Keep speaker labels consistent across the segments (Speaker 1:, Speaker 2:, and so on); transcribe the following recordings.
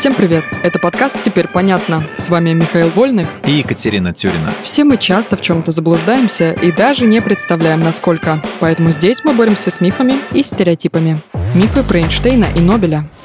Speaker 1: Всем привет! Это подкаст «Теперь понятно». С вами Михаил Вольных
Speaker 2: и Екатерина Тюрина.
Speaker 1: Все мы часто в чем-то заблуждаемся и даже не представляем, насколько. Поэтому здесь мы боремся с мифами и стереотипами. Мифы про Эйнштейна и Нобеля –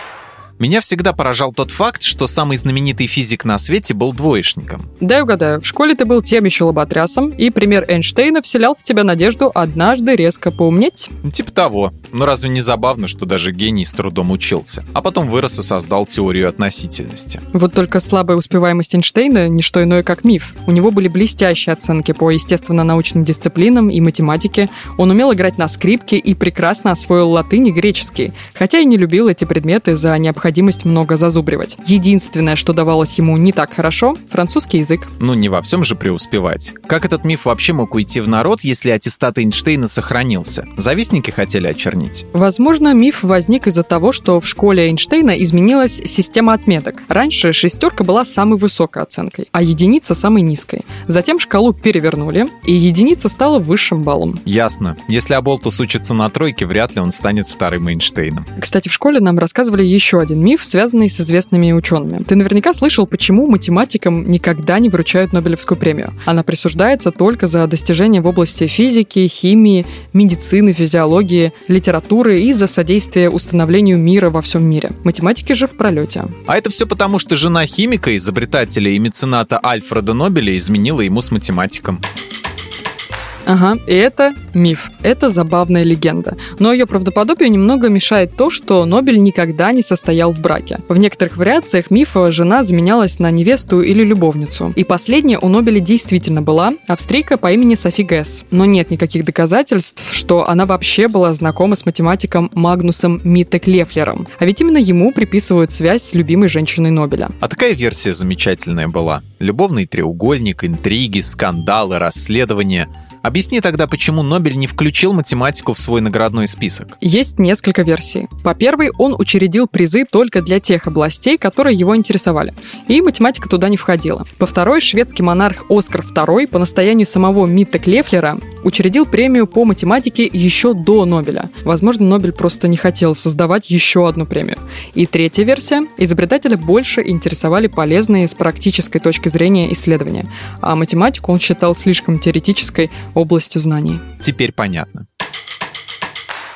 Speaker 2: меня всегда поражал тот факт, что самый знаменитый физик на свете был двоечником.
Speaker 1: Дай угадаю, в школе ты был тем еще лоботрясом, и пример Эйнштейна вселял в тебя надежду однажды резко поумнеть?
Speaker 2: Типа того. Но ну, разве не забавно, что даже гений с трудом учился, а потом вырос и создал теорию относительности?
Speaker 1: Вот только слабая успеваемость Эйнштейна – не что иное, как миф. У него были блестящие оценки по естественно-научным дисциплинам и математике, он умел играть на скрипке и прекрасно освоил латынь и греческий, хотя и не любил эти предметы за необходимость необходимость много зазубривать. Единственное, что давалось ему не так хорошо – французский язык.
Speaker 2: Ну, не во всем же преуспевать. Как этот миф вообще мог уйти в народ, если аттестат Эйнштейна сохранился? Завистники хотели очернить?
Speaker 1: Возможно, миф возник из-за того, что в школе Эйнштейна изменилась система отметок. Раньше шестерка была самой высокой оценкой, а единица самой низкой. Затем шкалу перевернули, и единица стала высшим баллом.
Speaker 2: Ясно. Если Аболтус учится на тройке, вряд ли он станет вторым Эйнштейном.
Speaker 1: Кстати, в школе нам рассказывали еще один миф, связанный с известными учеными. Ты наверняка слышал, почему математикам никогда не вручают Нобелевскую премию. Она присуждается только за достижения в области физики, химии, медицины, физиологии, литературы и за содействие установлению мира во всем мире. Математики же в пролете.
Speaker 2: А это все потому, что жена химика, изобретателя и мецената Альфреда Нобеля изменила ему с математиком.
Speaker 1: Ага, и это миф. Это забавная легенда. Но ее правдоподобию немного мешает то, что Нобель никогда не состоял в браке. В некоторых вариациях мифа жена заменялась на невесту или любовницу. И последняя у Нобеля действительно была австрийка по имени Софи Гесс. Но нет никаких доказательств, что она вообще была знакома с математиком Магнусом Митте Клефлером. А ведь именно ему приписывают связь с любимой женщиной Нобеля.
Speaker 2: А такая версия замечательная была. Любовный треугольник, интриги, скандалы, расследования – Объясни тогда, почему Нобель не включил математику в свой наградной список.
Speaker 1: Есть несколько версий. По первой, он учредил призы только для тех областей, которые его интересовали. И математика туда не входила. По второй, шведский монарх Оскар II по настоянию самого Митта Клефлера учредил премию по математике еще до Нобеля. Возможно, Нобель просто не хотел создавать еще одну премию. И третья версия. Изобретателя больше интересовали полезные с практической точки зрения исследования. А математику он считал слишком теоретической, областью знаний.
Speaker 2: Теперь понятно.